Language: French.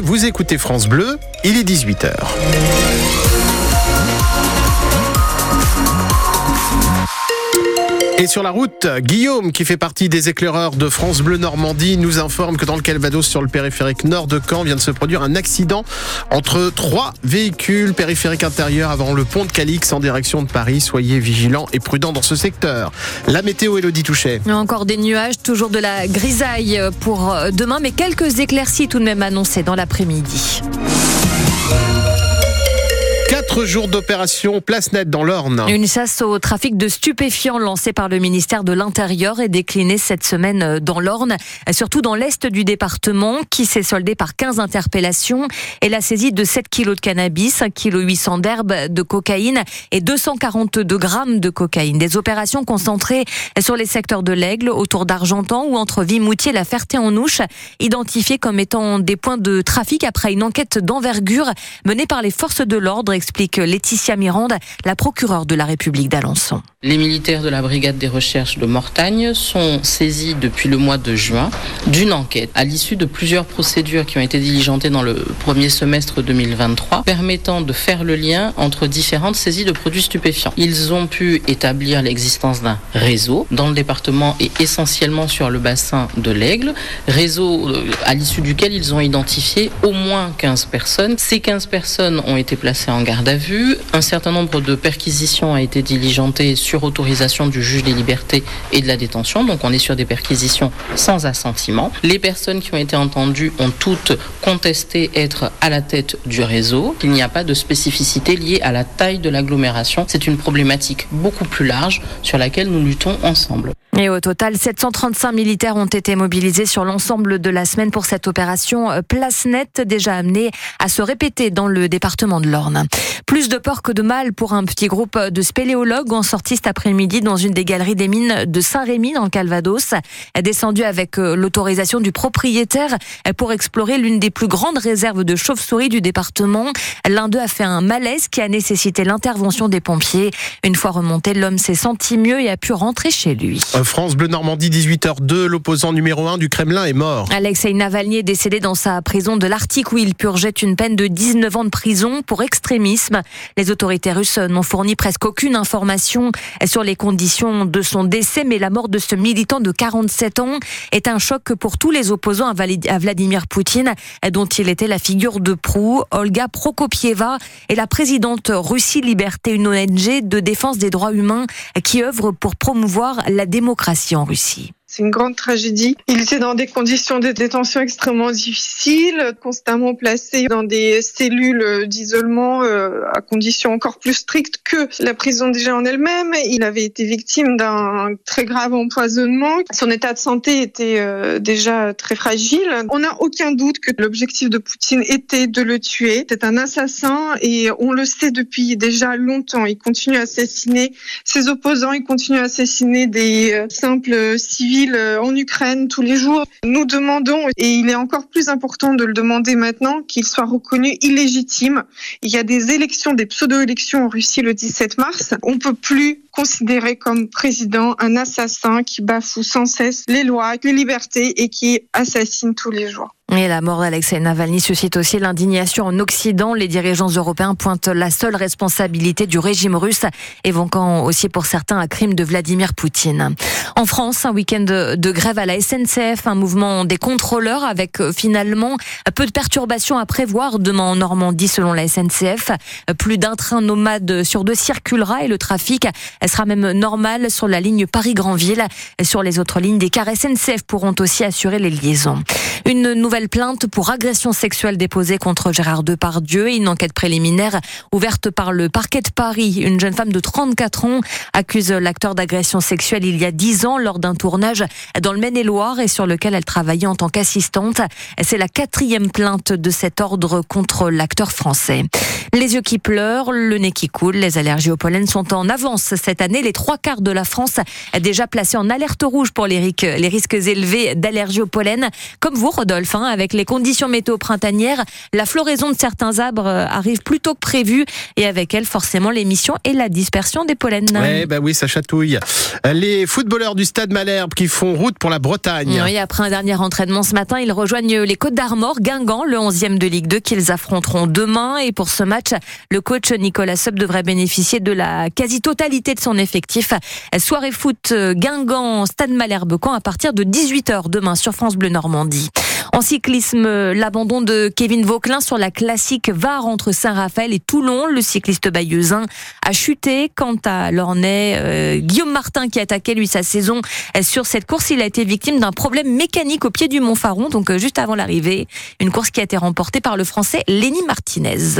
Vous écoutez France Bleu, il est 18h. Et sur la route, Guillaume, qui fait partie des éclaireurs de France Bleu Normandie, nous informe que dans le Calvados, sur le périphérique nord de Caen, vient de se produire un accident entre trois véhicules périphériques intérieurs avant le pont de Calix en direction de Paris. Soyez vigilants et prudents dans ce secteur. La météo, Elodie Touchet. Encore des nuages, toujours de la grisaille pour demain, mais quelques éclaircies tout de même annoncées dans l'après-midi. Quatre jours d'opération Place Nette dans l'Orne. Une chasse au trafic de stupéfiants lancée par le ministère de l'Intérieur est déclinée cette semaine dans l'Orne, surtout dans l'est du département, qui s'est soldé par 15 interpellations et la saisie de 7 kilos de cannabis, 1 kg 800 d'herbe de cocaïne et 242 grammes de cocaïne. Des opérations concentrées sur les secteurs de l'Aigle, autour d'Argentan ou entre Vimoutier et la Ferté-en-Ouche, identifiés comme étant des points de trafic après une enquête d'envergure menée par les forces de l'ordre Laetitia Mirande, la procureure de la République d'Alençon. Les militaires de la brigade des recherches de Mortagne sont saisis depuis le mois de juin d'une enquête à l'issue de plusieurs procédures qui ont été diligentées dans le premier semestre 2023 permettant de faire le lien entre différentes saisies de produits stupéfiants. Ils ont pu établir l'existence d'un réseau dans le département et essentiellement sur le bassin de l'Aigle, réseau euh, à l'issue duquel ils ont identifié au moins 15 personnes. Ces 15 personnes ont été placées en garde à vue. Un certain nombre de perquisitions a été diligenté sur autorisation du juge des libertés et de la détention. Donc on est sur des perquisitions sans assentiment. Les personnes qui ont été entendues ont toutes contesté être à la tête du réseau. Il n'y a pas de spécificité liée à la taille de l'agglomération. C'est une problématique beaucoup plus large sur laquelle nous luttons ensemble. Et au total, 735 militaires ont été mobilisés sur l'ensemble de la semaine pour cette opération euh, Place Nette, déjà amenée à se répéter dans le département de l'Orne. Plus de peur que de mal pour un petit groupe de spéléologues en sortie cet après-midi dans une des galeries des mines de Saint-Rémy dans le Calvados, descendu avec euh, l'autorisation du propriétaire pour explorer l'une des plus grandes réserves de chauves-souris du département. L'un d'eux a fait un malaise qui a nécessité l'intervention des pompiers. Une fois remonté, l'homme s'est senti mieux et a pu rentrer chez lui. France Bleu Normandie 18h02, l'opposant numéro 1 du Kremlin est mort. Alexei Navalny est décédé dans sa prison de l'Arctique où il purgeait une peine de 19 ans de prison pour extrémisme. Les autorités russes n'ont fourni presque aucune information sur les conditions de son décès, mais la mort de ce militant de 47 ans est un choc pour tous les opposants à Vladimir Poutine, dont il était la figure de proue. Olga Prokopieva est la présidente Russie Liberté, une ONG de défense des droits humains qui œuvre pour promouvoir la démocratie en Russie. C'est une grande tragédie. Il était dans des conditions de détention extrêmement difficiles, constamment placé dans des cellules d'isolement euh, à conditions encore plus strictes que la prison déjà en elle-même. Il avait été victime d'un très grave empoisonnement. Son état de santé était euh, déjà très fragile. On n'a aucun doute que l'objectif de Poutine était de le tuer. C'est un assassin et on le sait depuis déjà longtemps. Il continue à assassiner ses opposants, il continue à assassiner des euh, simples civils euh, en Ukraine tous les jours. Nous demandons, et il est encore plus important de le demander maintenant, qu'il soit reconnu illégitime. Il y a des élections, des pseudo-élections en Russie le 17 mars. On peut plus considérer comme président un assassin qui bafoue sans cesse les lois, les libertés et qui assassine tous les jours. Et la mort d'Alexei Navalny suscite aussi l'indignation en Occident. Les dirigeants européens pointent la seule responsabilité du régime russe, évoquant aussi pour certains un crime de Vladimir Poutine. En France, un week-end de grève à la SNCF, un mouvement des contrôleurs avec euh, finalement peu de perturbations à prévoir demain en Normandie selon la SNCF. Plus d'un train nomade sur deux circulera et le trafic sera même normal sur la ligne Paris-Granville. Sur les autres lignes, des cars SNCF pourront aussi assurer les liaisons. Une nouvelle plainte pour agression sexuelle déposée contre Gérard Depardieu et une enquête préliminaire ouverte par le parquet de Paris. Une jeune femme de 34 ans accuse l'acteur d'agression sexuelle il y a 10 ans lors d'un tournage dans le Maine-et-Loire et sur lequel elle travaillait en tant qu'assistante. C'est la quatrième plainte de cet ordre contre l'acteur français. Les yeux qui pleurent, le nez qui coule, les allergies au pollen sont en avance cette année. Les trois quarts de la France déjà placés en alerte rouge pour les risques élevés d'allergie au pollen. Comme vous, Rodolphe, hein, avec les conditions météo printanières. La floraison de certains arbres euh, arrive plus tôt que prévu et avec elle, forcément, l'émission et la dispersion des pollens. Ouais, bah oui, ça chatouille. Les footballeurs du Stade Malherbe qui font route pour la Bretagne. Oui, après un dernier entraînement ce matin, ils rejoignent les Côtes d'Armor, Guingamp, le 11e de Ligue 2 qu'ils affronteront demain. Et pour ce match, le coach Nicolas Sub devrait bénéficier de la quasi-totalité de son effectif. Soirée foot Guingamp, Stade Malherbe, quand à partir de 18h demain sur France Bleu Normandie. En cyclisme, l'abandon de Kevin Vauquelin sur la classique VAR entre Saint-Raphaël et Toulon. Le cycliste bayeuxin a chuté. Quant à l'Ornais, euh, Guillaume Martin qui a attaqué lui sa saison sur cette course, il a été victime d'un problème mécanique au pied du Mont Faron, donc euh, juste avant l'arrivée. Une course qui a été remportée par le Français Lenny Martinez.